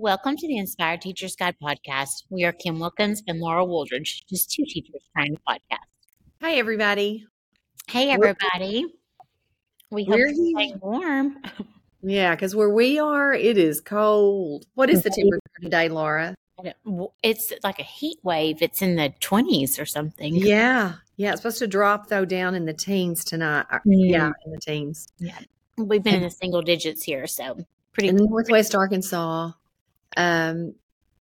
Welcome to the Inspired Teachers Guide podcast. We are Kim Wilkins and Laura Wooldridge, just two teachers trying to podcast. Hi, everybody. Hey, everybody. We hope We're you're staying warm. Yeah, because where we are, it is cold. What is the temperature today, Laura? It's like a heat wave. It's in the 20s or something. Yeah, yeah. It's supposed to drop though down in the teens tonight. Uh, Mm. Yeah, in the teens. Yeah. We've been in the single digits here, so pretty In Northwest Arkansas, um,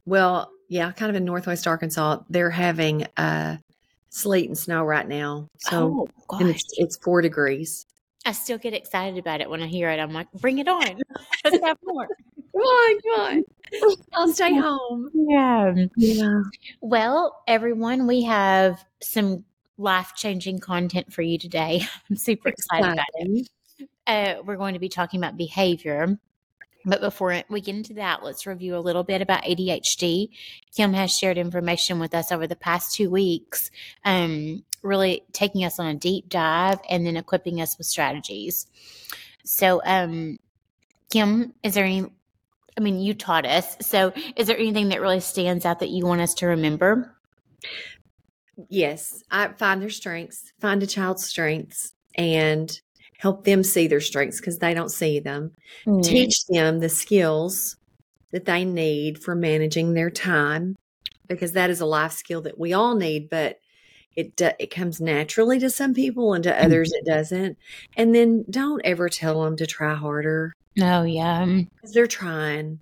well, yeah, kind of in Northwest Arkansas, they're having uh sleet and snow right now. So oh, and it's, it's four degrees. I still get excited about it when I hear it. I'm like, bring it on. Let's have more. Come on, come on. I'll stay home. Yeah. Yeah. Well, everyone, we have some life changing content for you today. I'm super excited about it. Uh, we're going to be talking about behavior. But before we get into that, let's review a little bit about ADHD. Kim has shared information with us over the past two weeks, um, really taking us on a deep dive and then equipping us with strategies. So, um, Kim, is there any? I mean, you taught us. So, is there anything that really stands out that you want us to remember? Yes, I find their strengths, find a child's strengths, and help them see their strengths because they don't see them. Teach them the skills that they need for managing their time because that is a life skill that we all need, but it do, it comes naturally to some people and to others it doesn't. And then don't ever tell them to try harder Oh, yeah. because they're trying.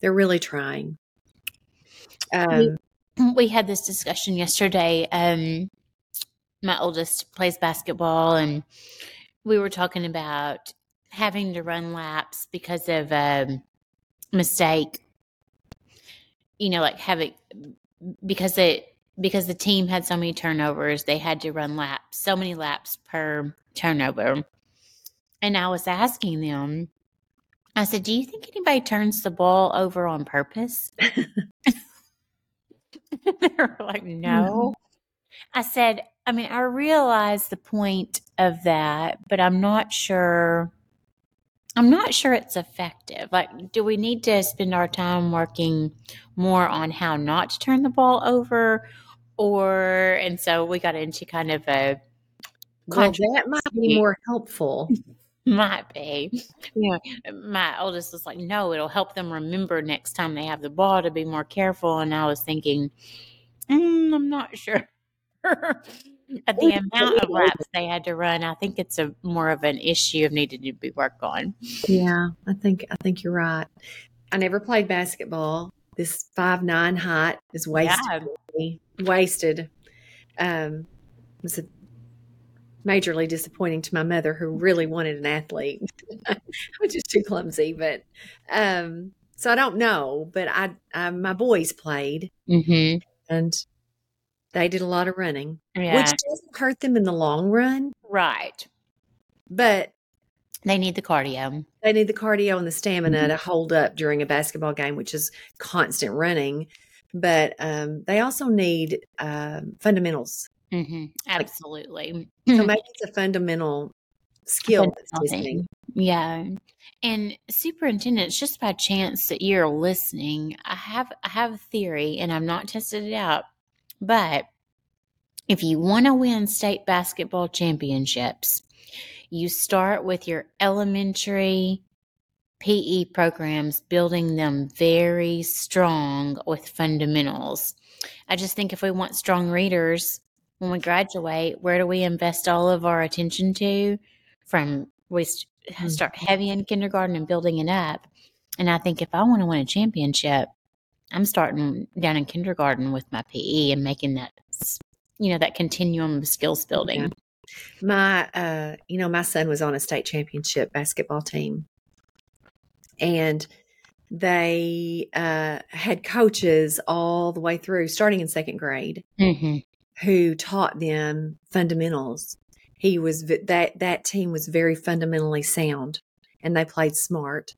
They're really trying. Um, we had this discussion yesterday. Um, my oldest plays basketball, and we were talking about having to run laps because of a mistake. You know, like having because it because the team had so many turnovers, they had to run laps, so many laps per turnover. And I was asking them, I said, "Do you think anybody turns the ball over on purpose?" they were like, no. I said, I mean, I realize the point of that, but I'm not sure. I'm not sure it's effective. Like, do we need to spend our time working more on how not to turn the ball over? Or, and so we got into kind of a well, that might be more helpful. might be. You know, my oldest was like, no, it'll help them remember next time they have the ball to be more careful. And I was thinking, mm, I'm not sure. At the amount of laps they had to run, I think it's a more of an issue of needed to be worked on. Yeah, I think I think you're right. I never played basketball. This five nine height is wasted. Yeah. Wasted. Um, it was a majorly disappointing to my mother, who really wanted an athlete. I was just too clumsy, but um, so I don't know. But I, I my boys played, Mm-hmm. and they did a lot of running, Yeah. which doesn't hurt them in the long run, right. but They need the cardio. they need the cardio and the stamina Mhm. to hold up during a basketball game, which is constant running. But um, they also need um, fundamentals. Mm-hmm. Absolutely. So maybe it's a fundamental skill that's Fundamental. Yeah. And superintendent, it's just by chance that you're listening. I have I have a theory and I'm not tested it out. But if you want to win state basketball championships, you start with your elementary PE programs, building them very strong with fundamentals. I just think if we want strong readers when we graduate, where do we invest all of our attention to? From we hmm. start heavy in kindergarten and building it up. And I think if I want to win a championship, I'm starting down in kindergarten with my PE and making that, you know, that continuum of skills building. Yeah. My, uh, you know, my son was on a state championship basketball team, and they uh, had coaches all the way through, starting in second grade, hmm who taught them fundamentals. He was that that team was very fundamentally sound, and they played smart.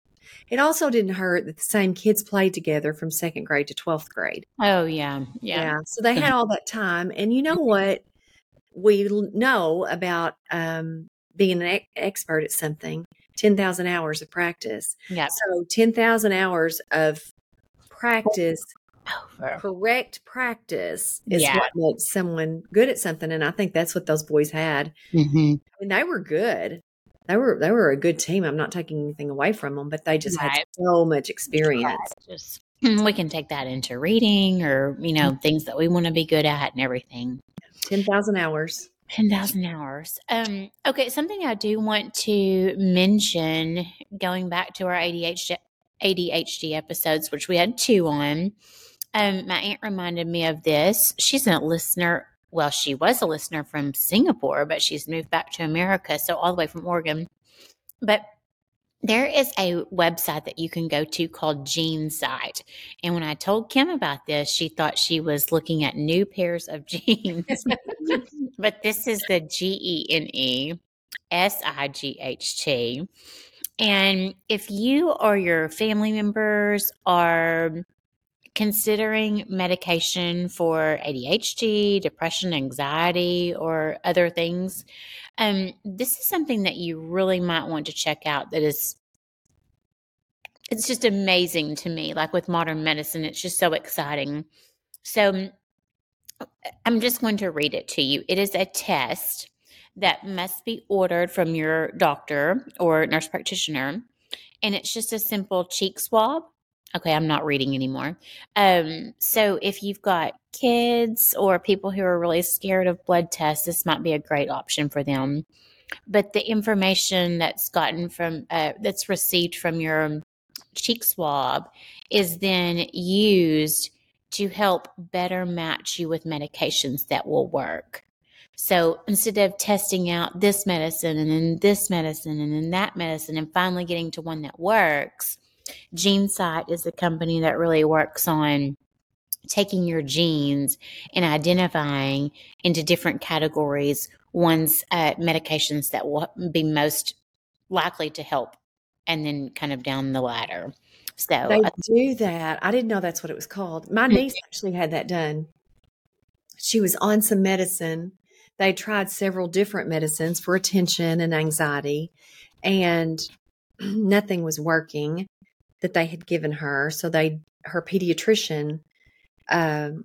It also didn't hurt that the same kids played together from second grade to twelfth grade. Oh yeah, yeah, So they had all that time, and you know what we know about um, being an e- expert at something: ten thousand hours of practice. yeah. So ten thousand hours of practice Over. correct practice is Yeah. what makes someone good at something and i think that's what those boys had hmm I mean, they were good. They were they were a good team. I'm not taking anything away from them, but they just had so much experience. Just we can take that into reading or you know things that we want to be good at and everything. Ten thousand hours. 10,000 hours. Um, okay, something I do want to mention going back to our ADHD, ADHD episodes, which we had two on. Um, my aunt reminded me of this. She's a listener. Well, she was a listener from Singapore, but she's moved back to America, so all the way from Oregon. But there is a website that you can go to called GeneSight. And when I told Kim about this, she thought she was looking at new pairs of jeans. but this is the G E N E S I G H T. And if you or your family members are considering medication for ADHD, depression, anxiety, or other things, um, this is something that you really might want to check out. That is, it's just amazing to me. Like with modern medicine, it's just so exciting. So, I'm just going to read it to you. It is a test that must be ordered from your doctor or nurse practitioner, and it's just a simple cheek swab. Okay, I'm not reading anymore. Um, so if you've got kids or people who are really scared of blood tests, this might be a great option for them. But the information that's gotten from uh, that's received from your cheek swab is then used to help better match you with medications that will work. So instead of testing out this medicine and then this medicine and then that medicine and finally getting to one that works, GeneSight is the company that really works on taking your genes and identifying into different categories one's uh, medications that will be most likely to help and then kind of down the ladder. So They I- do that. I didn't know that's what it was called. My niece actually had that done. She was on some medicine. They tried several different medicines for attention and anxiety, and nothing was working that they had given her. So they, her pediatrician, um,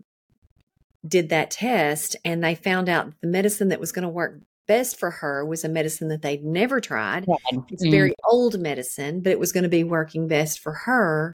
did that test, and they found out the medicine that was going to work best for her was a medicine that they'd never tried. It's Mm. very old medicine, but it was going to be working best for her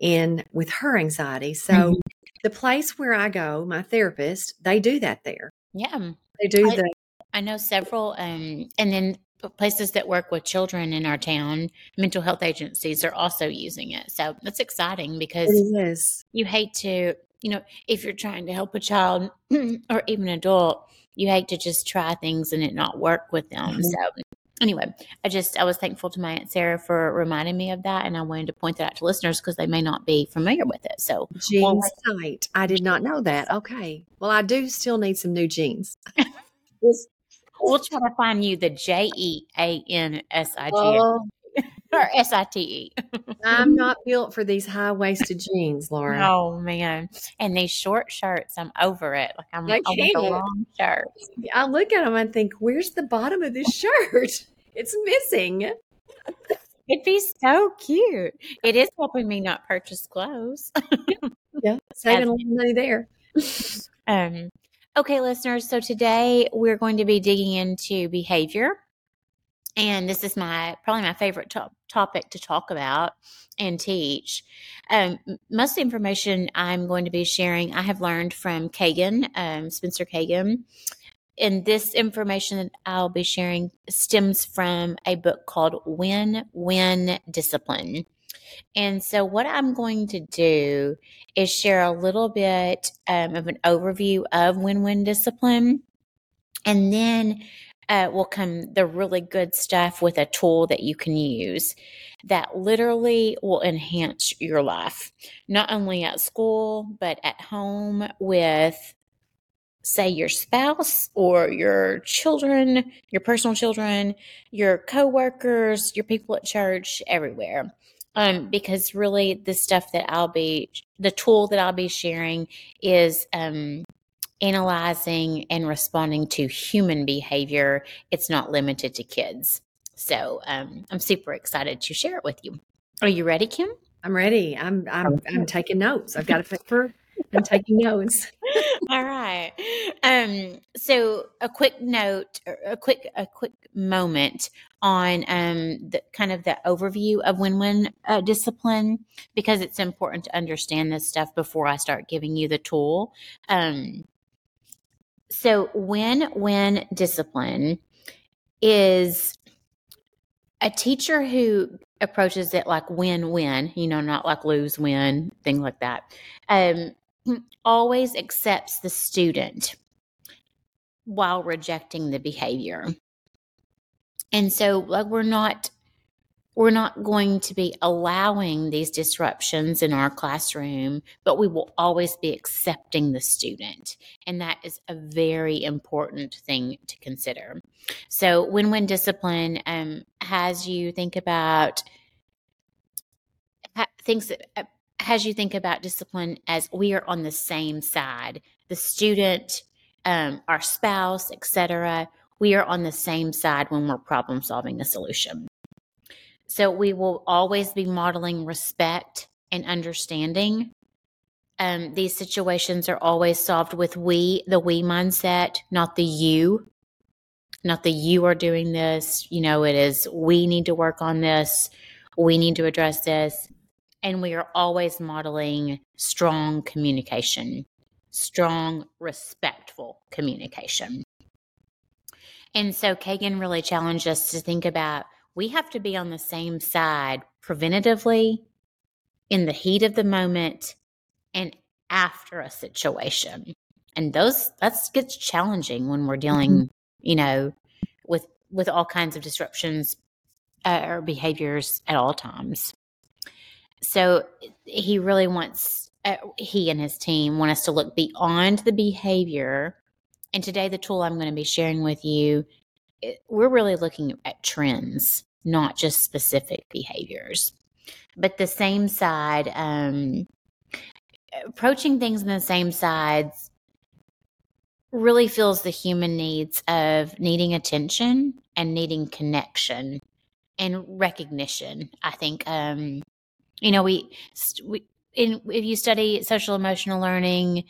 in with her anxiety. So Mhm. the place where I go, my therapist, they do that there. yeah. They do I- the I know several, um, and then places that work with children in our town, mental health agencies are also using it. So that's exciting because it is. you hate to, you know, if you're trying to help a child or even an adult, you hate to just try things and it not work with them. Mhm. So anyway, I just I was thankful to my aunt Sarah for reminding me of that, and I wanted to point that out to listeners because they may not be familiar with it. So Jeans tight. I did not know that. Okay. Well, I do still need some new jeans. we'll try to find you the J E A N S I G or S I T E. I'm not built for these high waisted jeans, Laura. Oh man! And these short shirts, I'm over it. Like I'm I I the long shirt. I look at them and think, where's the bottom of this shirt? It's missing. It'd be so cute. It is helping me not purchase clothes. Yeah. Saving a lot of money there. Um, okay, listeners. So today we're going to be digging into behavior, and this is my probably my favorite top, topic to talk about and teach. Um, most of the information I'm going to be sharing, I have learned from Kagan, um, Spencer Kagan. And this information that I'll be sharing stems from a book called Win Win Discipline. And so, what I'm going to do is share a little bit um, of an overview of win win discipline. And then uh, will come the really good stuff with a tool that you can use that literally will enhance your life, not only at school, but at home with, say, your spouse or your children, your personal children, your coworkers, your people at church, everywhere um, because really the stuff that I'll be, the tool that I'll be sharing is um, analyzing and responding to human behavior. It's not limited to kids. So um, I'm super excited to share it with you. Are you ready, Kim? I'm ready. I'm I'm I'm taking notes. I've got a paper. I'm taking notes. All right. Um, so a quick note, a quick a quick moment on um, the kind of the overview of win-win uh, discipline because it's important to understand this stuff before I start giving you the tool. Um, so win-win discipline is a teacher who approaches it like win-win, you know, not like lose-win, thing like that. Um, always accepts the student while rejecting the behavior. And so like we're not we're not going to be allowing these disruptions in our classroom, but we will always be accepting the student. And that is a very important thing to consider. So, win win discipline um, has you think about things that uh, has you think about discipline as we are on the same side the student um, our spouse etc we are on the same side when we're problem solving a solution. So we will always be modeling respect and understanding. Um, these situations are always solved with we the we mindset not the you. Not the you are doing this you know it is we need to work on this we need to address this. And we are always modeling strong communication, strong, respectful communication. And so Kagan really challenged us to think about we have to be on the same side preventatively, in the heat of the moment, and after a situation. And those that's gets challenging when we're dealing, mm-hmm. you know, with with all kinds of disruptions uh, or behaviors at all times so he really wants uh, he and his team want us to look beyond the behavior and today the tool i'm going to be sharing with you it, we're really looking at trends not just specific behaviors. But the same side um, approaching things in the same sides really feels the human needs of needing attention and needing connection and recognition i think um, you know we we in if you study social emotional learning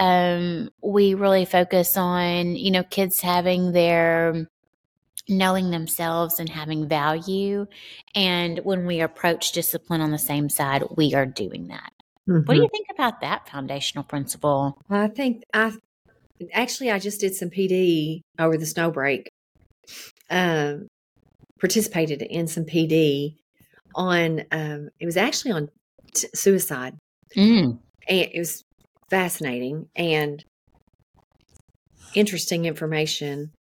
um we really focus on you know kids having their knowing themselves and having value and when we approach discipline on the same side we are doing that mm-hmm. what do you mm-hmm. think about that foundational principle i think i actually i just did some pd over the snow break um participated in some pd on um, it was actually on t- suicide, mm. and it was fascinating and interesting information.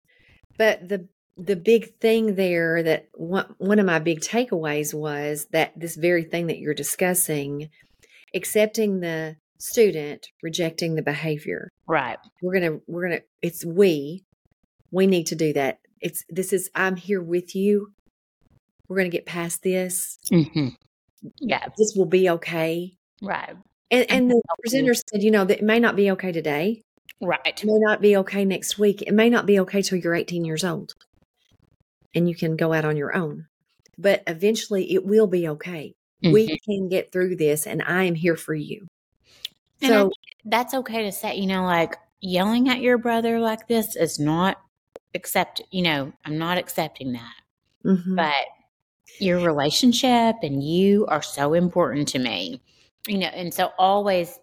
But the the big thing there that one, one of my big takeaways was that this very thing that you're discussing, accepting the student, rejecting the behavior. Right. We're gonna we're gonna it's we. We need to do that. It's this is I'm here with you we're going to get past this. Mm-hmm. Yeah. This will be okay. Right. And, and the presenter said, you know, that it may not be okay today. Right. It may not be okay next week. It may not be okay till you're 18 years old and you can go out on your own. But eventually it will be okay. Mm-hmm. We can get through this and I am here for you. And so that's okay to say, you know, like yelling at your brother like this is not accept, you know, I'm not accepting that. Mm-hmm. But your relationship and you are so important to me you know and so always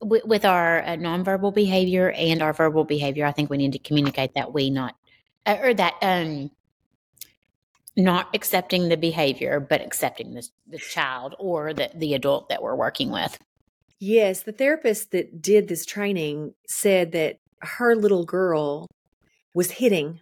with, with our uh, nonverbal behavior and our verbal behavior i think we need to communicate that we not uh, or that um not accepting the behavior but accepting the, the child or the, the adult that we're working with yes the therapist that did this training said that her little girl was hitting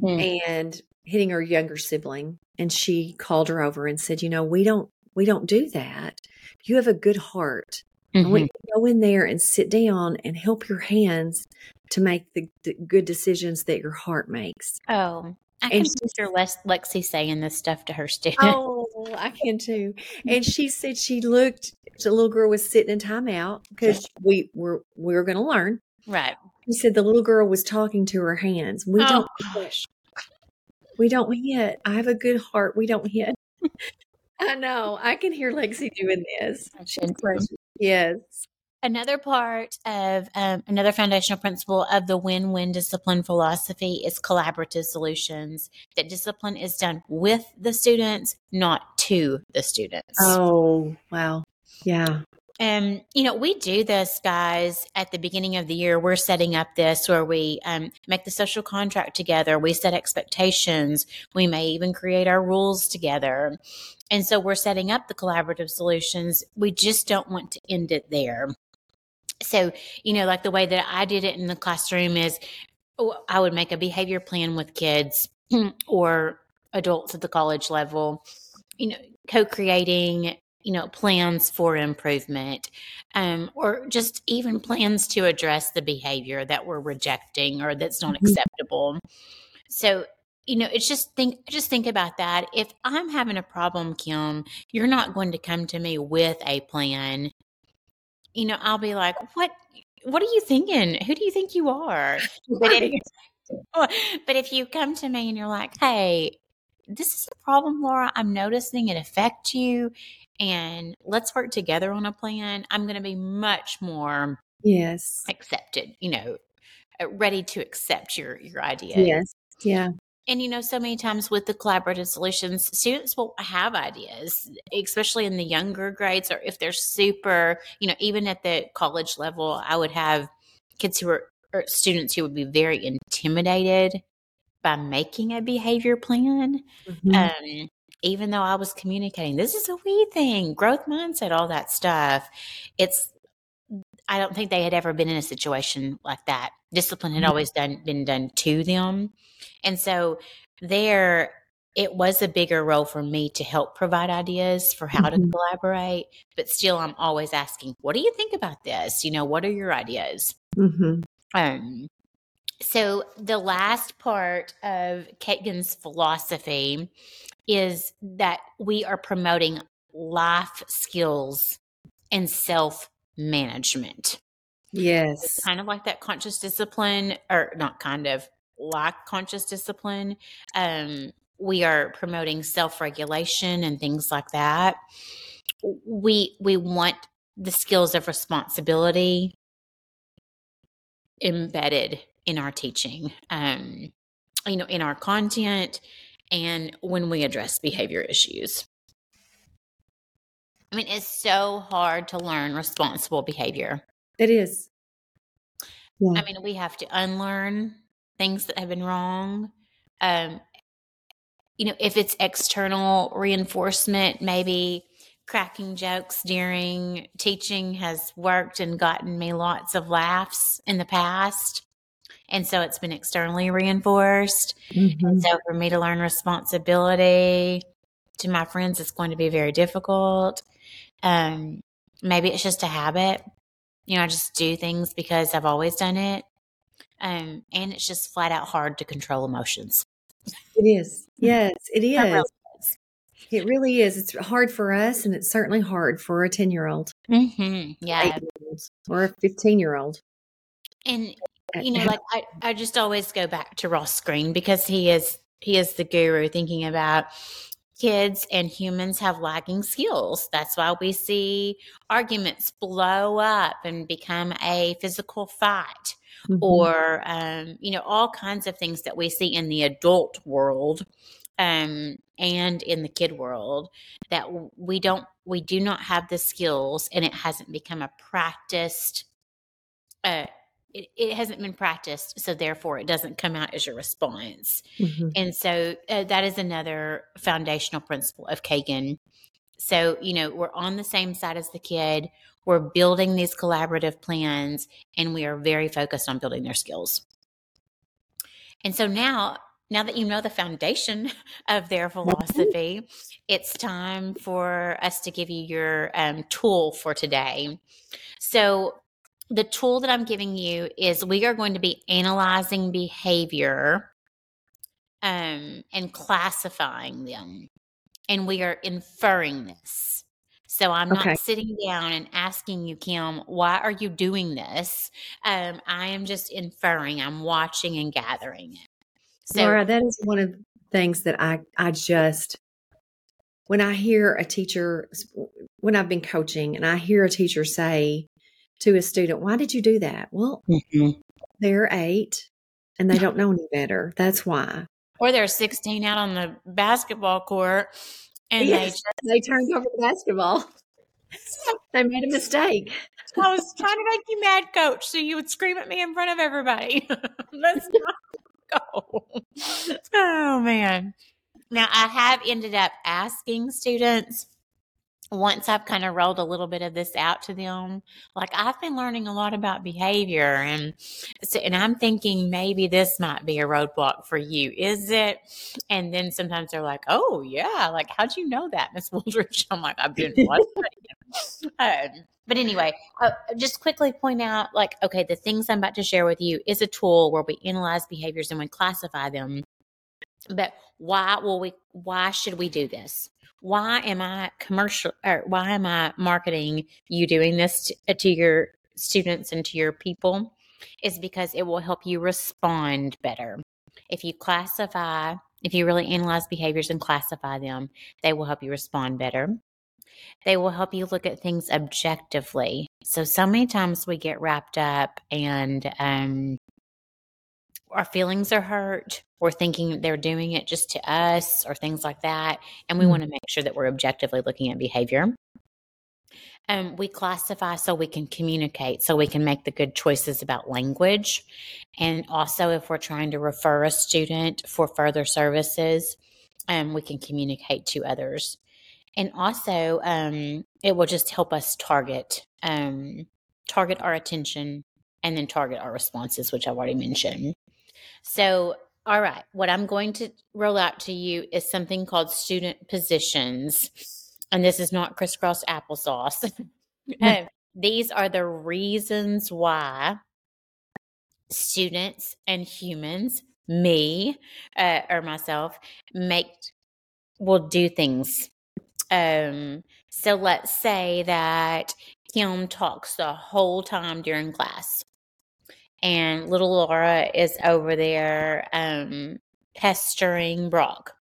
mm. and hitting her younger sibling and she called her over and said, "You know, we don't we don't do that. You have a good heart. Mm-hmm. I want you to go in there and sit down and help your hands to make the, the good decisions that your heart makes." Oh, I can picture Lexi saying this stuff to her students. Oh, I can too. And she said she looked. The little girl was sitting in timeout because we were we were going to learn. Right. She said the little girl was talking to her hands. We oh, don't. Gosh. We don't hit. I have a good heart. We don't hit. I know. I can hear Lexi doing this. Yes. Another part of um, another foundational principle of the win win discipline philosophy is collaborative solutions. That discipline is done with the students, not to the students. Oh, wow. Yeah. Um, you know, we do this, guys, at the beginning of the year. We're setting up this where we um, make the social contract together. We set expectations. We may even create our rules together. And so we're setting up the collaborative solutions. We just don't want to end it there. So, you know, like the way that I did it in the classroom is oh, I would make a behavior plan with kids or adults at the college level, you know, co creating you know plans for improvement um, or just even plans to address the behavior that we're rejecting or that's not mm-hmm. acceptable. So you know it's just think just think about that. If i'm having a problem kim you're not going to come to me with a plan. You know i'll be like what what are you thinking? Who do you think you are? But if, but if you come to me and you're like hey this is a problem laura i'm noticing it affect you and let's work together on a plan, I'm going to be much more yes accepted, you know, uh, ready to accept your your idea. Yes. Yeah. And you know, so many times with the collaborative solutions, students will have ideas, especially in the younger grades, or if they're super, you know, even at the college level, I would have kids who are students who would be very intimidated by making a behavior plan. Mm-hmm. Um, even though I was communicating, this is a we thing, growth mindset, all that stuff. It's, I don't think they had ever been in a situation like that. Discipline had mm-hmm. always done been done to them, and so there it was a bigger role for me to help provide ideas for how mm-hmm. to collaborate. But still, I'm always asking, "What do you think about this? You know, what are your ideas?" Mm-hmm. Um, so the last part of Kagan's philosophy is that we are promoting life skills and self management. Yes. It's kind of like that conscious discipline, or not kind of like conscious discipline. Um, we are promoting self regulation and things like that. We we want the skills of responsibility embedded in our teaching. Um, you know, in our content, and when we address behavior issues. I mean, it's so hard to learn responsible behavior. It is. Yeah. I mean, we have to unlearn things that have been wrong. Um, you know, if it's external reinforcement, maybe cracking jokes during teaching has worked and gotten me lots of laughs in the past. And so it's been externally reinforced. Mm-hmm. And so for me to learn responsibility to my friends, it's going to be very difficult. Um, maybe it's just a habit. You know, I just do things because I've always done it. Um, and it's just flat out hard to control emotions. It is. Yes, it is. Really is. It really is. It's hard for us, and it's certainly hard for a 10 year old. Mm-hmm. Yeah. Or a 15 year old. And you know, like I, I just always go back to Ross Greene because he is he is the guru thinking about kids and humans have lagging skills. That's why we see arguments blow up and become a physical fight, mm-hmm. or um, you know, all kinds of things that we see in the adult world um, and in the kid world that we don't we do not have the skills, and it hasn't become a practiced. Uh, it, it, hasn't been practiced so therefore it doesn't come out as your response mm-hmm. and so uh, that is another foundational principle of kagan so you know we're on the same side as the kid we're building these collaborative plans and we are very focused on building their skills and so now now that you know the foundation of their philosophy, it's time for us to give you your um, tool for today. So, the tool that I'm giving you is we are going to be analyzing behavior um, and classifying them. And we are inferring this. So I'm okay. not sitting down and asking you, Kim, why are you doing this? Um, I am just inferring. I'm watching and gathering it. So, Laura, that is one of the things that I I just when I hear a teacher, when I've been coaching and I hear a teacher say to a student, Why did you do that? Well, mm-hmm. they're eight and they don't know any better. That's why. Or they're 16 out on the basketball court and yes, they just, they turned over the basketball. they made a mistake. I was trying to make you mad, coach, so you would scream at me in front of everybody. Let's not go. Oh, man. Now, I have ended up asking students once I've kind of rolled a little bit of this out to them, like I've been learning a lot about behavior and so, and I'm thinking maybe this might be a roadblock for you. Is it? And then sometimes they're like, Oh yeah, like how'd you know that, Miss Wooldridge? I'm like, I've been um, but anyway, uh, just quickly point out like, okay, the things I'm about to share with you is a tool where we analyze behaviors and we classify them. But why will we why should we do this? Why am I commercial or why am I marketing you doing this to, uh, to your students and to your people? Is because it will help you respond better. If you classify, if you really analyze behaviors and classify them, they will help you respond better. They will help you look at things objectively. So, so many times we get wrapped up and um, our feelings are hurt or thinking they're doing it just to us or things like that. And we mm-hmm. want to make sure that we're objectively looking at behavior. And um, we classify so we can communicate, so we can make the good choices about language. And also, if we're trying to refer a student for further services, um, we can communicate to others. And also, um, it will just help us target um, target our attention and then target our responses, which I've already mentioned. So, all right, what I'm going to roll out to you is something called student positions. And this is not crisscross applesauce. uh, these are the reasons why students and humans, me uh, or myself, make will do things. Um, so let's say that Kim talks the whole time during class and little Laura is over there um, pestering Brock.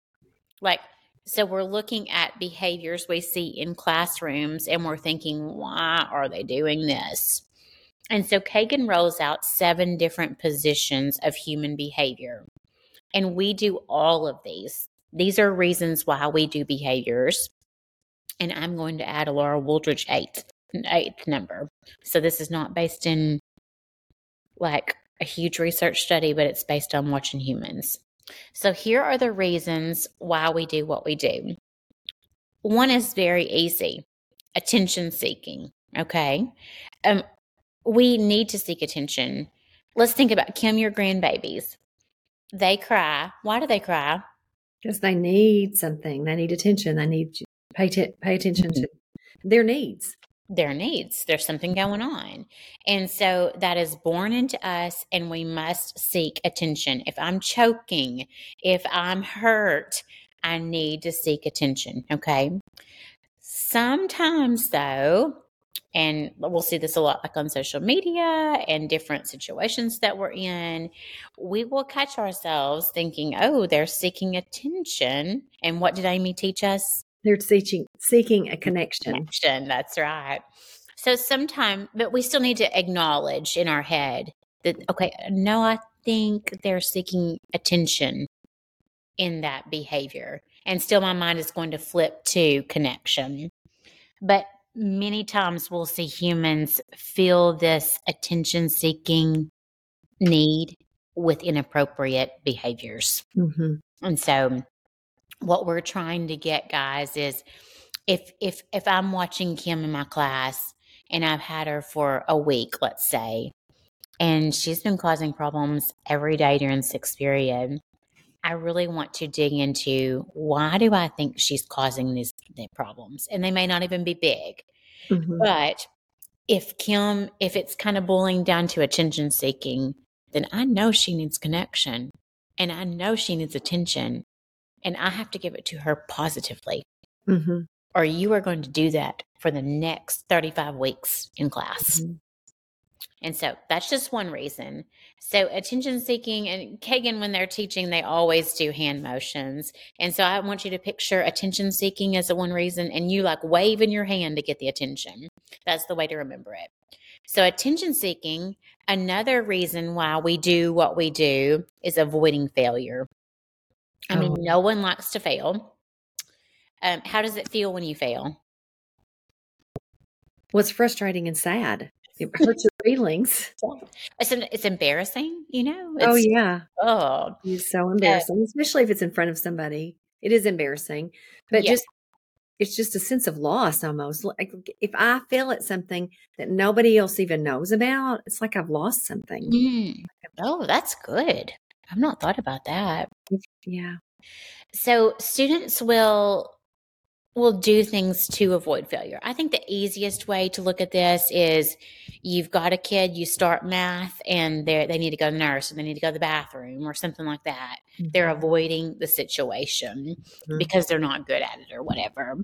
Like, so we're looking at behaviors we see in classrooms and we're thinking, why are they doing this? And so Kagan rolls out seven different positions of human behavior. And we do all of these. These are reasons why we do behaviors. And I'm going to add a Laura Wooldridge eighth, eighth number. So this is not based in like a huge research study, but it's based on watching humans. So here are the reasons why we do what we do. One is very easy attention seeking. Okay. Um, we need to seek attention. Let's think about Kim, your grandbabies. They cry. Why do they cry? Because they need something. They need attention. They need to pay, t- pay attention to their needs their needs. There's something going on. And so that is born into us, and we must seek attention. If I'm choking, if I'm hurt, I need to seek attention. Okay. Sometimes, though, and we'll see this a lot like on social media and different situations that we're in, we will catch ourselves thinking, oh, they're seeking attention. And what did Amy teach us? They're seeking seeking a connection. Connection, that's right. So sometimes, but we still need to acknowledge in our head that okay, no, I think they're seeking attention in that behavior, and still my mind is going to flip to connection. But many times we'll see humans feel this attention seeking need with inappropriate behaviors. Mm-hmm. And so what we're trying to get guys is if if if I'm watching Kim in my class and I've had her for a week, let's say, and she's been causing problems every day during sixth period, I really want to dig into why do I think she's causing these, problems? And they may not even be big. Mm-hmm. But if Kim, if it's kind of boiling down to attention seeking, then I know she needs connection and I know she needs attention and I have to give it to her positively. Mm-hmm. Or you are going to do that for the next 35 weeks in class. Mm-hmm. And so that's just one reason. So attention seeking and Kagan, when they're teaching, they always do hand motions. And so I want you to picture attention seeking as the one reason and you like waving your hand to get the attention. That's the way to remember it. So attention seeking, another reason why we do what we do is avoiding failure. I mean, oh. no one likes to fail. Um, how does it feel when you fail? Well, frustrating and sad. It hurts your feelings. It's an, it's embarrassing, you know. Oh, it's, oh yeah. Oh, it's so embarrassing, uh, especially if it's in front of somebody. It is embarrassing, but yeah. just it's just a sense of loss almost. Like if I feel at something that nobody else even knows about, it's like I've lost something. Mm. Oh, that's good. I've not thought about that. Yeah. So students will will do things to avoid failure. I think the easiest way to look at this is you've got a kid, you start math and they they need to go to the nurse or they need to go to the bathroom or something like that. Mm-hmm. They're avoiding the situation mm-hmm. because they're not good at it or whatever.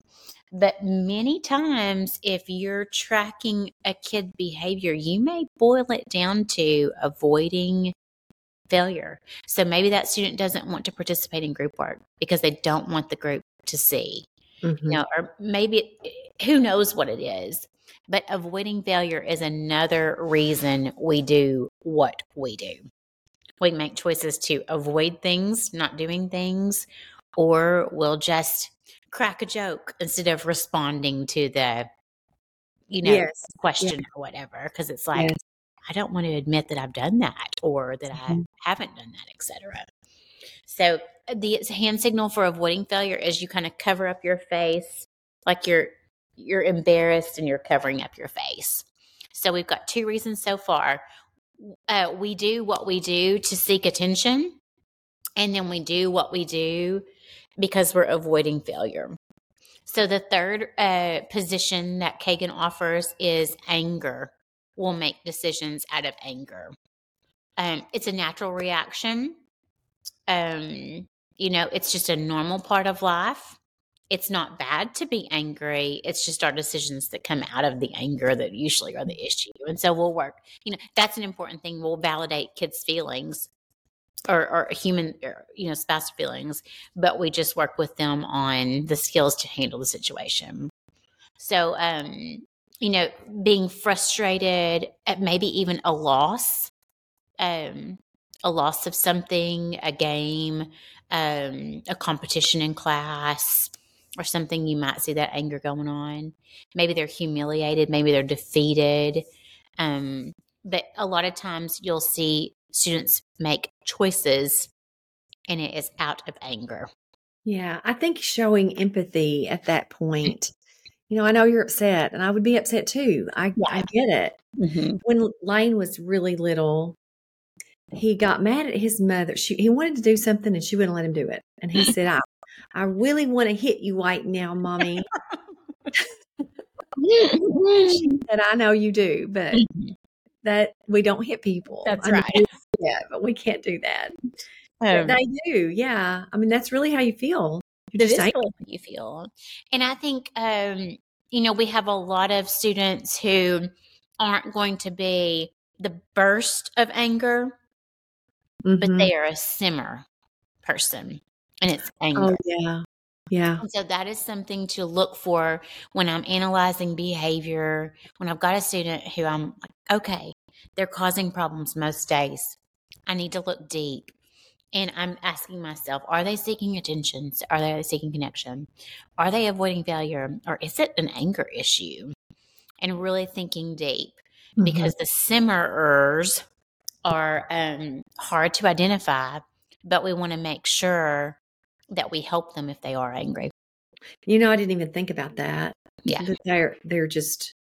But many times if you're tracking a kid behavior, you may boil it down to avoiding failure. So maybe that student doesn't want to participate in group work because they don't want the group to see mm-hmm. you know, or maybe who knows what it is. But avoiding failure is another reason we do what we do. We make choices to avoid things, not doing things, or we'll just crack a joke instead of responding to the, you know, yes. question or whatever. Because it's like, yes. I don't want to admit that I've done that or that mm-hmm. I haven't done that, etc. So the hand signal for avoiding failure is you kind of cover up your face like you're you're embarrassed and you're covering up your face. So we've got two reasons so far. Uh, we do what we do to seek attention, and then we do what we do because we're avoiding failure. So the third uh, position that Kagan offers is anger. We'll make decisions out of anger. Um, it's a natural reaction. Um, you know, it's just a normal part of life. It's not bad to be angry. It's just our decisions that come out of the anger that usually are the issue. And so we'll work, you know, that's an important thing. We'll validate kids' feelings or, or human, or, you know, spouse feelings, but we just work with them on the skills to handle the situation. So, um, you know, being frustrated at maybe even a loss, um, a loss of something, a game, um, a competition in class or something, you might see that anger going on. Maybe they're humiliated, maybe they're defeated. Um, but a lot of times you'll see students make choices and it is out of anger. Yeah, I think showing empathy at that point. You know, I know you're upset, and I would be upset too. I yeah. I get it. Mm-hmm. When Lane was really little, he got mad at his mother. She, he wanted to do something and she wouldn't let him do it. And he said, I, I really want to hit you right now, mommy. she said, I know you do, but that we don't hit people. That's I right. Mean, yeah, but we can't do that. Um, they do. Yeah. I mean, that's really how you feel. You're just really how you feel. And I think, um, you know, we have a lot of students who aren't going to be the burst of anger mm-hmm. but they are a simmer person and it's oh, anger. Oh, yeah. Yeah. And so that is something to look for when I'm analyzing behavior. When I've got a student who I'm like, okay, they're causing problems most days. I need to look deep. And I'm asking myself, are they seeking attention? Are they seeking connection? Are they avoiding failure? Or is it an anger issue? And really thinking deep mm-hmm. because the simmerers are um, hard to identify, but we want to make sure that we help them if they are angry. You know, I didn't even think about that. Yeah, they're they're just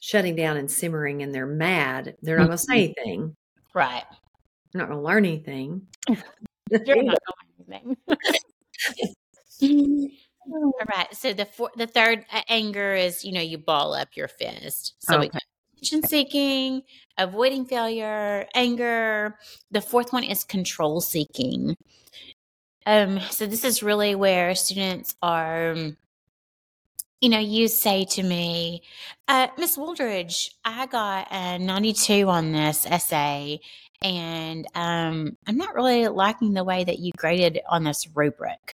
shutting down and simmering, and they're mad. They're not going to say mm-hmm. anything. Right. They're not going to learn anything. You're not going to learn anything. All right. So the for, the third uh, anger is you know you ball up your fist. So okay. we attention seeking, avoiding failure, anger. The fourth one is control seeking. Um, so this is really where students are you know, you say to me, uh, Miss Wooldridge, I got a 92 on this essay, and um, I'm not really liking the way that you graded on this rubric.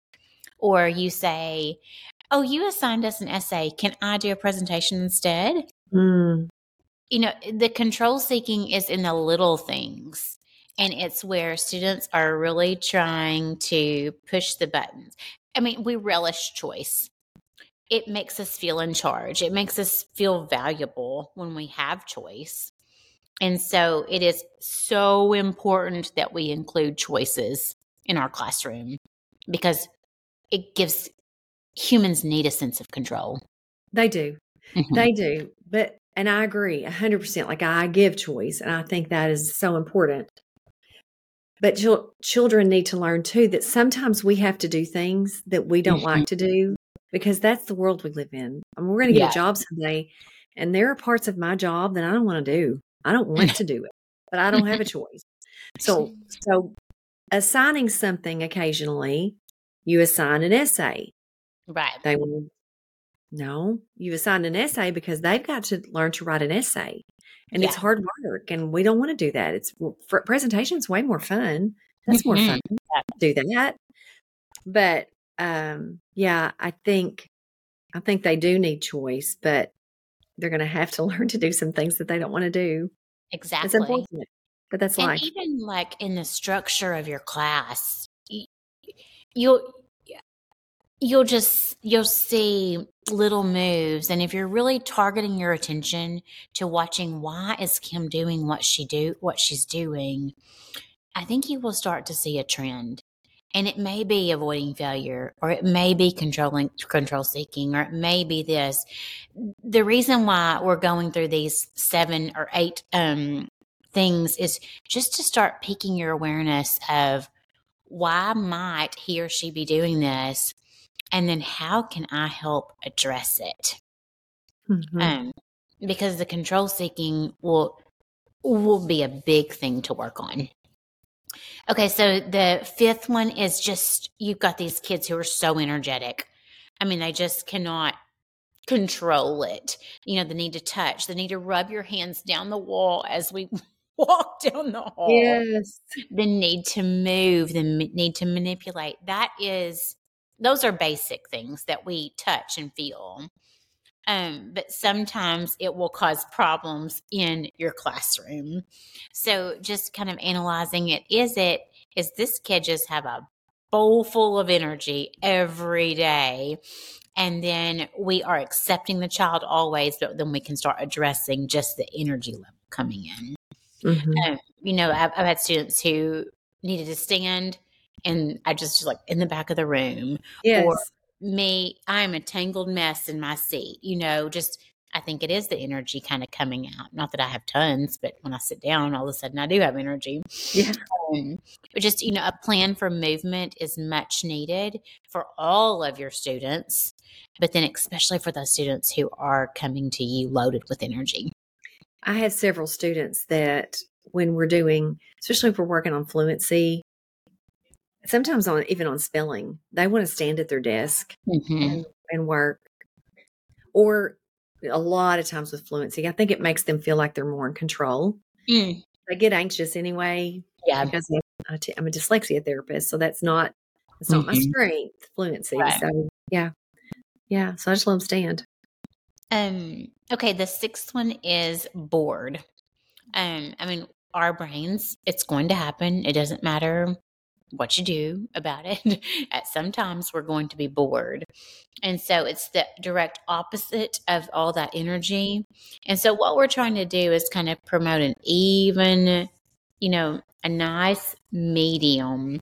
Or you say, Oh, you assigned us an essay. Can I do a presentation instead? Mm. You know, the control seeking is in the little things. And it's where students are really trying to push the buttons. I mean, we relish choice it makes us feel in charge. It makes us feel valuable when we have choice. And so it is so important that we include choices in our classroom because it gives humans need a sense of control. They do. Mm-hmm. They do. But, and I agree 100%. Like I give choice, and I think that is so important. But ch- children need to learn too that sometimes we have to do things that we don't mm-hmm. like to do because that's the world we live in. I mean, we're going to get yeah. a job someday, and there are parts of my job that I don't want to do. I don't want to do it, but I don't have a choice. So, so assigning something occasionally, you assign an essay. Right. They will. No, you assign an essay because they've got to learn to write an essay, and yeah. it's hard work, and we don't want to do that. It's presentation is way more fun. That's more fun. Mm-hmm. Do that, but um, yeah, I think I think they do need choice, but they're going to have to learn to do some things that they don't want to do. Exactly. It's unfortunate, but that's and life. Even like in the structure of your class, you'll you'll just you'll see little moves. And if you're really targeting your attention to watching why is kim doing what she do what she's doing i think you will start to see a trend. And it may be avoiding failure, or it may be controlling, control seeking, or it may be this. The reason why we're going through these seven or eight um, things is just to start piquing your awareness of why might he or she be doing this, and then how can I help address it? Mm-hmm. Um, because the control seeking will will be a big thing to work on. Okay, so the fifth one is just you've got these kids who are so energetic. I mean, they just cannot control it. You know, the need to touch, the need to rub your hands down the wall as we walk down the hall. Yes. The need to move, the need to manipulate. That is, those are basic things that we touch and feel. Um, but sometimes it will cause problems in your classroom. So just kind of analyzing it is it, is this kid just have a bowl full of energy every day? And then we are accepting the child always, but then we can start addressing just the energy level coming in. Mm-hmm. Um, you know, I've, I've had students who needed to stand and I just like in the back of the room. Yes. Or me, I'm a tangled mess in my seat. You know, just I think it is the energy kind of coming out. Not that I have tons, but when I sit down, all of a sudden I do have energy. Yeah. Um, but just, you know, a plan for movement is much needed for all of your students, but then especially for those students who are coming to you loaded with energy. I have several students that when we're doing, especially if we're working on fluency, sometimes on even on spelling, they want to stand at their desk mm-hmm. and, and work. Or a lot of times with fluency, I think it makes them feel like they're more in control. Mm. They get anxious anyway. Yeah, because I'm a dyslexia therapist, so that's not that's not mm-hmm. my strength. Fluency. Right. So yeah, yeah. So I just let them stand. Um. Okay. The sixth one is bored. Um. I mean, our brains. It's going to happen. It doesn't matter what you do about it. At sometimes we're going to be bored. And so it's the direct opposite of all that energy. And so what we're trying to do is kind of promote an even, you know, a nice medium.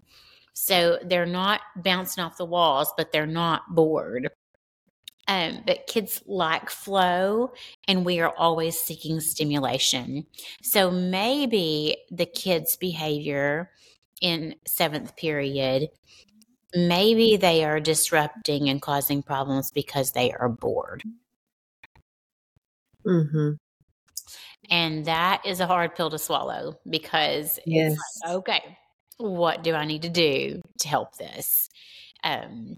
So they're not bouncing off the walls, but they're not bored. Um, but kids like flow, and we are always seeking stimulation. So maybe the kids' behavior in seventh period, maybe they are disrupting and causing problems because they are bored. Mm-hmm. And that is a hard pill to swallow because yes. it's like, okay, what do I need to do to help this? Um,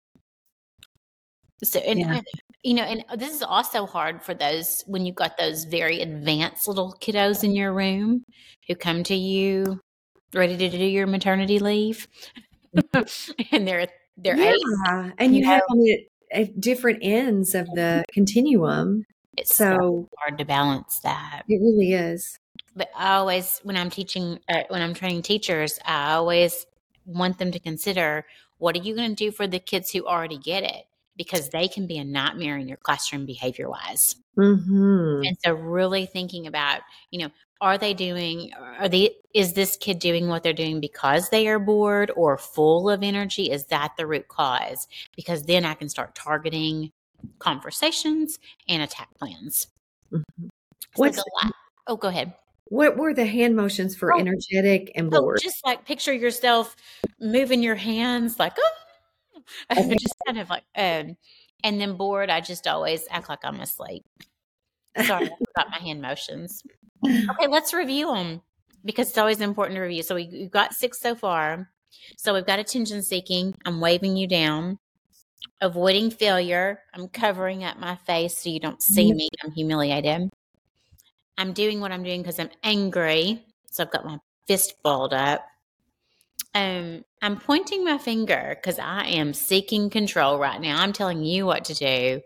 so, and, yeah. you know, and this is also hard for those when you've got those very advanced little kiddos in your room who come to you ready to do your maternity leave, and they're they're yeah, eight, and you, you have know. different ends of the continuum. It's so So hard to balance that. it really is. But I always, when I'm teaching, uh, when I'm training teachers, I always want them to consider what are you going to do for the kids who already get it because they can be a nightmare in your classroom behavior wise. hmm And so really thinking about, you know, are they doing are they is this kid doing what they're doing because they are bored or full of energy? Is that the root cause? Because then I can start targeting conversations and attack plans. Mhm. So What's the oh go ahead. what were the hand motions for Oh. energetic and Oh, bored? just like picture yourself moving your hands like oh Okay. just kind of like um and then bored, I just always act like I'm asleep. Sorry about my hand motions. Okay, let's review them because it's always important to review. So we, we've got six so far. So we've got attention seeking. I'm waving you down. Avoiding failure. I'm covering up my face so you don't see me. I'm humiliated. I'm doing what I'm doing because I'm angry. So I've got my fist balled up. Um, I'm pointing my finger because I am seeking control right now. I'm telling you what to do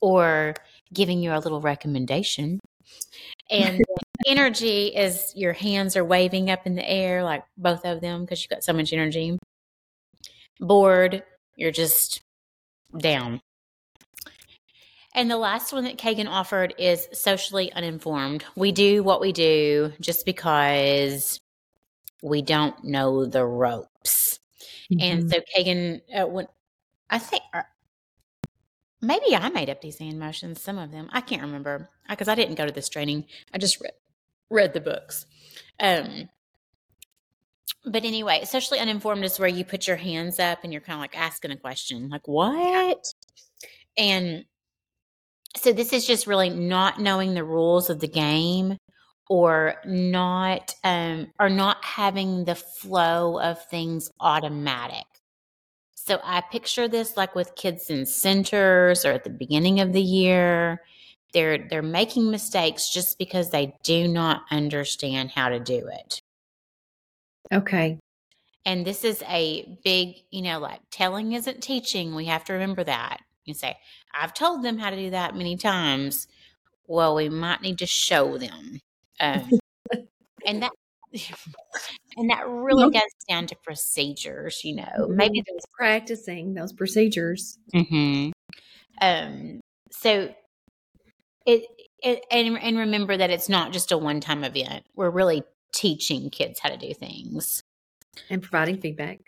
or giving you a little recommendation. And energy is your hands are waving up in the air, like both of them, because you've got so much energy. Bored, you're just down. And the last one that Kagan offered is socially uninformed. We do what we do just because we don't know the ropes. And Mhm. so Kagan, uh, when I think uh, maybe I made up these hand motions, some of them I can't remember because I didn't go to this training. I just read read the books. Um, but anyway, socially uninformed is where you put your hands up and you're kind of like asking a question, like what? And so this is just really not knowing the rules of the game or not um or not having the flow of things automatic so i picture this like with kids in centers or at the beginning of the year. They're they're making mistakes just because they do not understand how to do it. Okay. and this is a big you know like telling isn't teaching. We have to remember that. You say i've told them how to do that many times. Well we might need to show them um, and that and that really Nope. gets down to procedures you know maybe Maybe practicing those procedures. hmm um so it, it and and remember that it's not just a one-time event we're really teaching kids how to do things and providing feedback.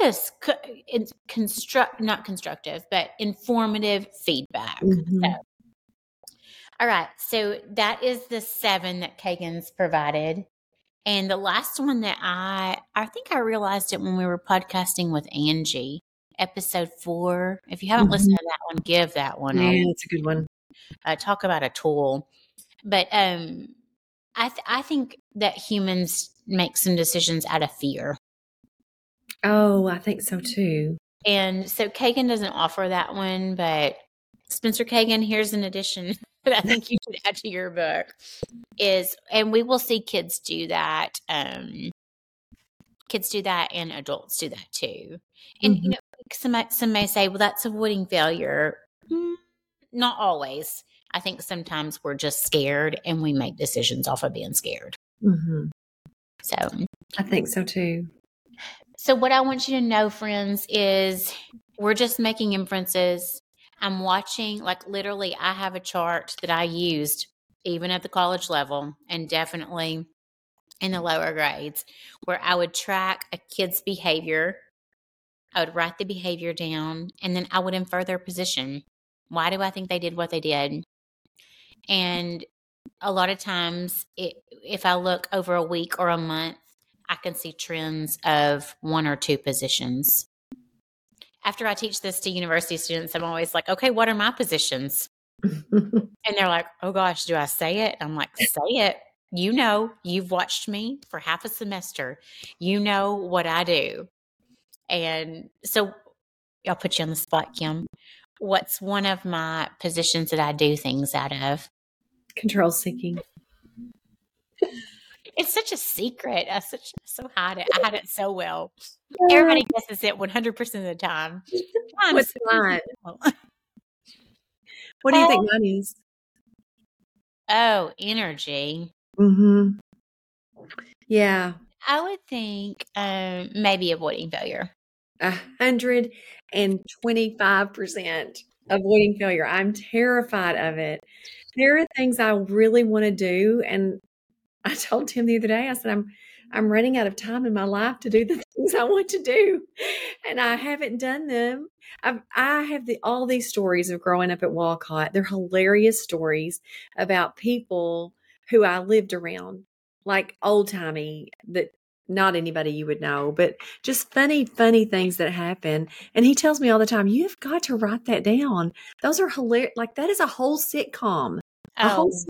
Yes, co- it's construct not constructive, but informative feedback. Mhm. So, all right, so that is the seven that Kagan's provided, and the last one that I I think I realized it when we were podcasting with Angie, episode four. If you haven't listened to that one, give that one. Yeah, that's a good one. uh, talk about a tool. But um, I th- I think that humans make some decisions out of fear. Oh, I think so too. And so Kagan doesn't offer that one, but Spencer Kagan, here's an addition that I think you should add to your book is, and we will see kids do that. Um, kids do that and adults do that too. And, you Mhm. know, some, some may say, well, that's avoiding failure. Mm, not always. I think sometimes we're just scared and we make decisions off of being scared. Mm-hmm. So, I think so too. So, what I want you to know, friends, is we're just making inferences. I'm watching, like, literally, I have a chart that I used even at the college level and definitely in the lower grades where I would track a kid's behavior. I would write the behavior down and then I would infer their position. Why do I think they did what they did? And a lot of times, it, if I look over a week or a month, I can see trends of one or two positions. After I teach this to university students, I'm always like, okay, what are my positions? And they're like, oh gosh, do I say it? I'm like, say it. You know, you've watched me for half a semester. You know what I do. And so I'll put you on the spot, Kim. What's one of my positions that I do things out of? Control seeking. It's such a secret. I such so hide it. I hide it so well. Everybody guesses it one hundred percent of the time. What's mine? What do you think mine is? Oh, energy. Mm-hmm. Yeah. I would think um, maybe avoiding failure. A hundred and twenty-five percent avoiding failure. I'm terrified of it. There are things I really want to do, and I told him the other day. I said I'm I'm running out of time in my life to do the things I want to do, and I haven't done them. I've, I have the all these stories of growing up at Walcott. They're hilarious stories about people who I lived around, like old timey that not anybody you would know, but just funny, funny things that happen. And he tells me all the time, you've got to write that down. Those are hilarious. Like that is a whole sitcom. A Oh, whole sit-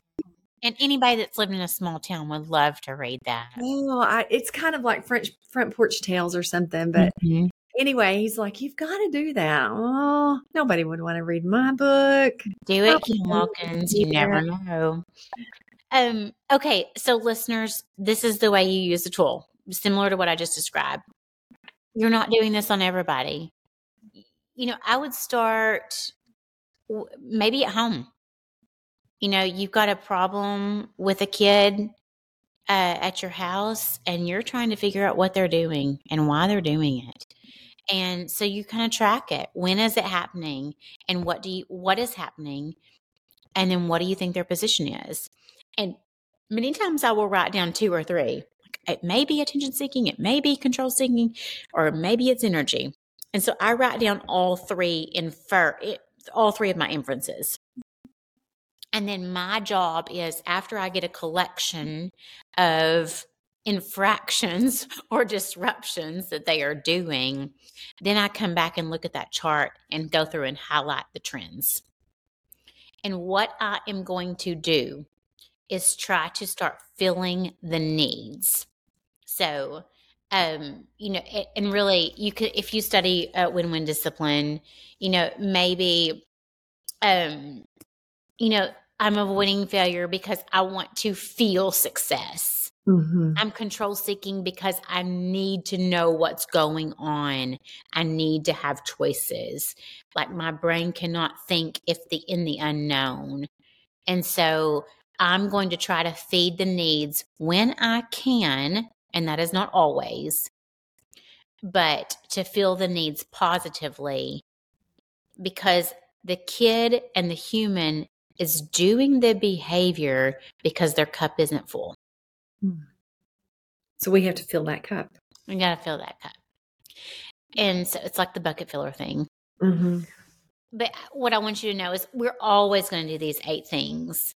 and anybody that's lived in a small town would love to read that. oh, I, it's kind of like French front porch tales or something. But Mhm. anyway, he's like, you've got to do that. Oh, nobody would want to read my book. Do it, Kim Wilkins. You yeah. never know. Um, okay, so listeners, this is the way you use the tool, similar to what I just described. You're not doing this on everybody. You know, I would start maybe at home. You know, you've got a problem with a kid uh, at your house, and you're trying to figure out what they're doing and why they're doing it. And so you kind of track it. When is it happening? And what do you what is happening? And then what do you think their position is? And many times I will write down two or three. It may be attention seeking, it may be control seeking, or maybe it's energy. And so I write down all three infer all three of my inferences. And then my job is after I get a collection of infractions or disruptions that they are doing, then I come back and look at that chart and go through and highlight the trends. And what I am going to do is try to start filling the needs. So, um, you know, and really, you could, if you study uh, win-win discipline, you know, maybe, um, you know, I'm avoiding failure because I want to feel success. Mm-hmm. I'm control seeking because I need to know what's going on. I need to have choices. Like my brain cannot think if the in the unknown. And so I'm going to try to feed the needs when I can, and that is not always, but to fill the needs positively because the kid and the human is doing the behavior because their cup isn't full. So we have to fill that cup. We got to fill that cup. And so it's like the bucket filler thing. Mm-hmm. But what I want you to know is we're always going to do these eight things.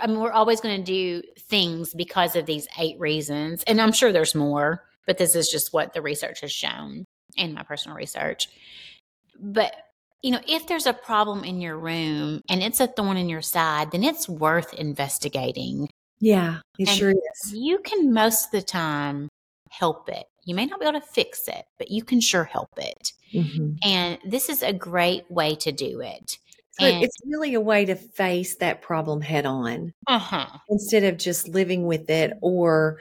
I mean, we're always going to do things because of these eight reasons. And I'm sure there's more, but this is just what the research has shown and my personal research. But, you know, if there's a problem in your room and it's a thorn in your side, then it's worth investigating. Yeah, it And- sure is. You can most of the time help it. You may not be able to fix it, but you can sure help it. Mm-hmm. And this is a great way to do it. So And- it's really a way to face that problem head on Uh huh. instead of just living with it or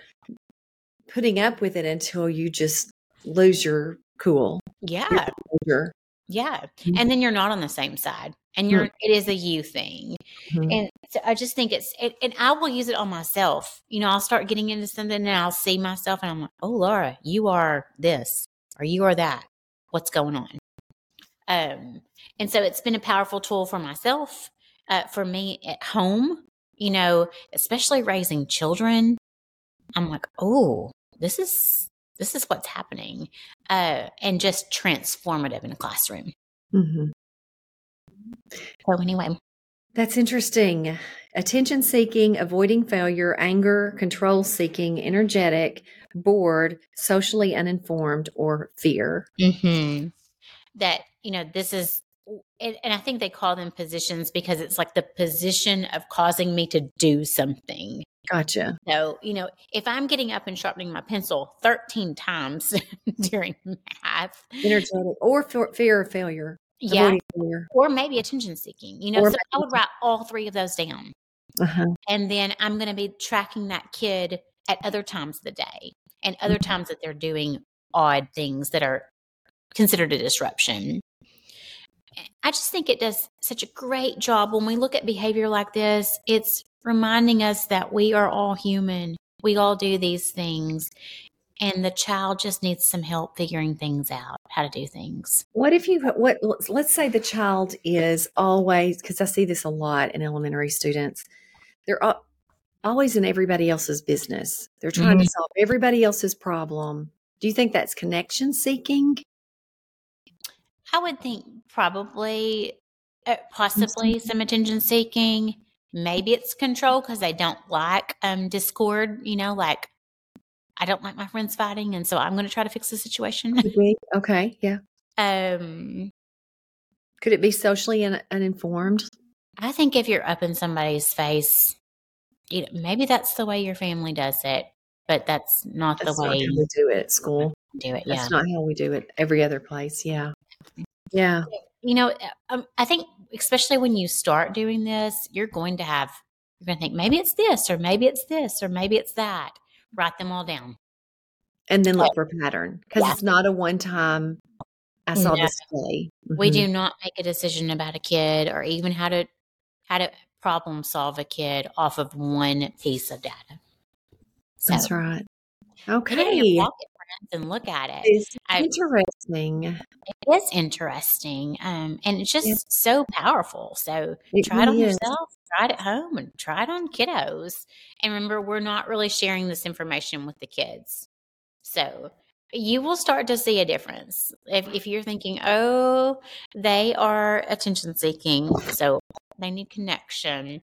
putting up with it until you just lose your cool. Yeah. Your, Yeah. Mhm. And then you're not on the same side. And you're, it is a you thing. Mhm. And so I just think it's, it, and I will use it on myself. You know, I'll start getting into something and I'll see myself and I'm like, oh, Laura, you are this or you are that. What's going on? Um, and so it's been a powerful tool for myself, uh, for me at home, you know, especially raising children. I'm like, oh, this is, this is what's happening. Uh, and just transformative in a classroom. Mhm. So anyway, That's interesting. Attention seeking, avoiding failure, anger, control seeking, energetic, bored, socially uninformed, or fear. hmm that you know this is and, and i think they call them positions because it's like the position of causing me to do something Gotcha. so you know if i'm getting up and sharpening my pencil 13 times during math Energetic or fe- fear of failure. Yeah. Fear. Or maybe attention seeking. You know, Or so I would write all three of those down. Uh-huh. And then I'm going to be tracking that kid at other times of the day and other Mhm. times that they're doing odd things that are considered a disruption. I just think it does such a great job when we look at behavior like this. It's reminding us that we are all human. We all do these things. And the child just needs some help figuring things out, how to do things. What if you what let's- say the child is always because I see this a lot in elementary students. They're al- always in everybody else's business. They're trying to solve everybody else's problem. Do you think that's connection seeking? I would think probably, uh, possibly some attention seeking. Maybe it's control because they don't like um, discord. You know, like I don't like my friends fighting, and so I'm going to try to fix the situation. Okay, yeah. um, Could it be socially un- uninformed? I think if you're up in somebody's face, you know, maybe that's the way your family does it, but that's not That's the not way we do it at school. do it. Yeah. That's not how we do it every other place. Yeah. Yeah. You know, um, I think especially when you start doing this, you're going to have, you're going to think maybe it's this, or maybe it's this, or maybe it's that. Write them all down. And then look for pattern because Yeah. it's not a one time, I saw No. this today. We do not make a decision about a kid or even how to how to problem solve a kid off of one piece of data. So That's right. it Okay. your pocket, friends, and look at it. It's I- interesting. It is interesting, um, and it's just Yeah. so powerful. So It try it on is. yourself, try it at home, and try it on kiddos. And remember, we're not really sharing this information with the kids. So you will start to see a difference. If, if you're thinking, oh, they are attention seeking, so they need connection,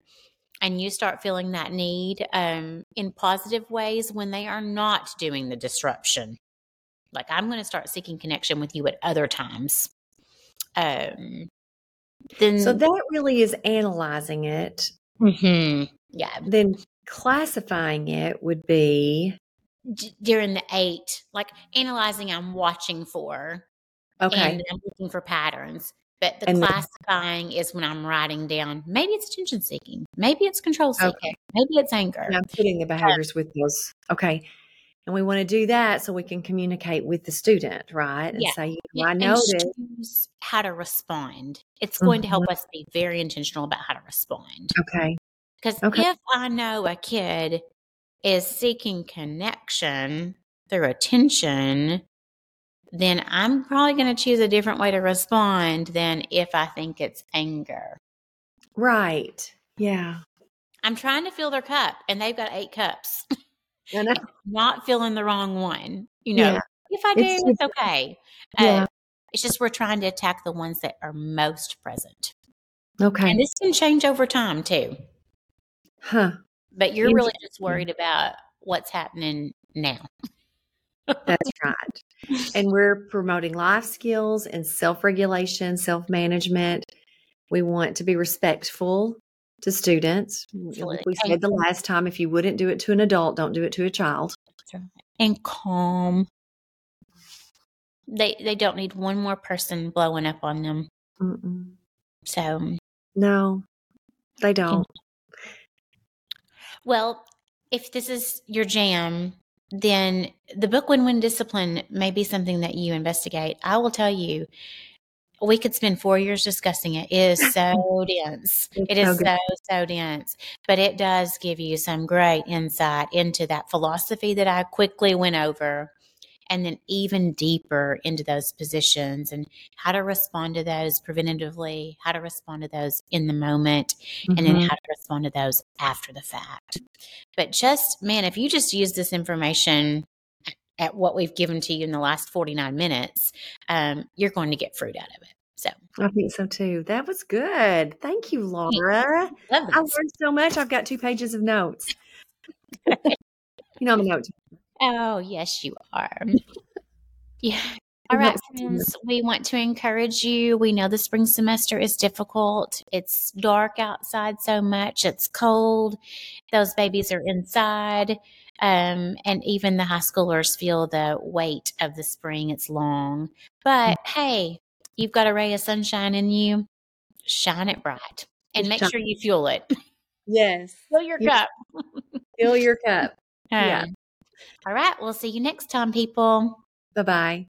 and you start feeling that need um, in positive ways when they are not doing the disruption. Like, I'm going to start seeking connection with you at other times. Um, then, So that really is analyzing it. Mhm. yeah, Then classifying it would be d- during the eight, like analyzing, I'm watching for, okay. and I'm looking for patterns. But the And classifying is when I'm writing down. Maybe it's attention seeking. Maybe it's control seeking. Okay. Maybe it's anger. And I'm putting the behaviors with those. Okay. And we want to do that so we can communicate with the student, right? And Yeah. say, you know, I and noticed. choose how to respond. It's going to help Mm-hmm. us be very intentional about how to respond. Okay. Because Okay. if I know a kid is seeking connection through attention, then I'm probably going to choose a different way to respond than if I think it's anger. Right. Yeah. I'm trying to fill their cup and they've got eight cups, not filling the wrong one. You know, Yeah. if I do, It's- it's, okay. Yeah. Uh, it's just we're trying to attack the ones that are most present. Okay. And this can change over time too. Huh. But you're really just worried about what's happening now. That's right. And we're promoting life skills and self regulation, self management. We want to be respectful to students. Like we said the last time, if you wouldn't do it to an adult, don't do it to a child. And calm. They they don't need one more person blowing up on them. Mm-mm. So um, No, they don't. Well, if this is your jam, then the book Win Win Discipline may be something that you investigate. I will tell you, we could spend four years discussing it. It is so dense. It's It is so so, so dense. But it does give you some great insight into that philosophy that I quickly went over. And then even deeper into those positions and how to respond to those preventatively, how to respond to those in the moment, and then Mhm. how to respond to those after the fact. But just, man, if you just use this information at- at what we've given to you in the last 49 minutes, um, you're going to get fruit out of it. So, I think so too. That was good. Thank you, Laura. I learned so much. I've got two pages of notes. you know, I'm a note. Oh, yes, you are. Mm. yeah. All right, friends, we want to encourage you. We know the spring semester is difficult. It's dark outside so much, it's cold. Those babies are inside. Um, and even the high schoolers feel the weight of the spring. It's long. But mm-hmm. hey, you've got a ray of sunshine in you. Shine it bright and make sure you fuel it. Yes. Fill your yes. cup. Fill your cup. Um, yeah. All right. We'll see you next time, people. Bye bye.